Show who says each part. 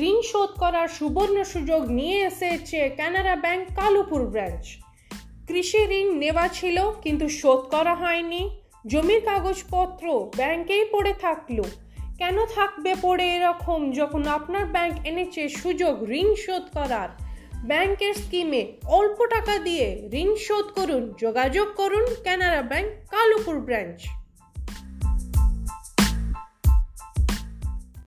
Speaker 1: ঋণ শোধ করার সুবর্ণ সুযোগ নিয়ে এসেছে কানাড়া ব্যাংক কালুপুর ব্রাঞ্চ। কৃষি ঋণ নেওয়া ছিল, কিন্তু শোধ করা হয়নি। জমির কাগজপত্র ব্যাংকেই পড়ে থাকল। কেন থাকবে পড়ে এরকম যখন আপনার ব্যাংক এনেছে সুযোগ ঋণ শোধ করার? ব্যাংকের স্কিমে অল্প টাকা দিয়ে ঋণ শোধ করুন, যোগাযোগ করুন কানাড়া ব্যাংক কালুপুর ব্রাঞ্চ।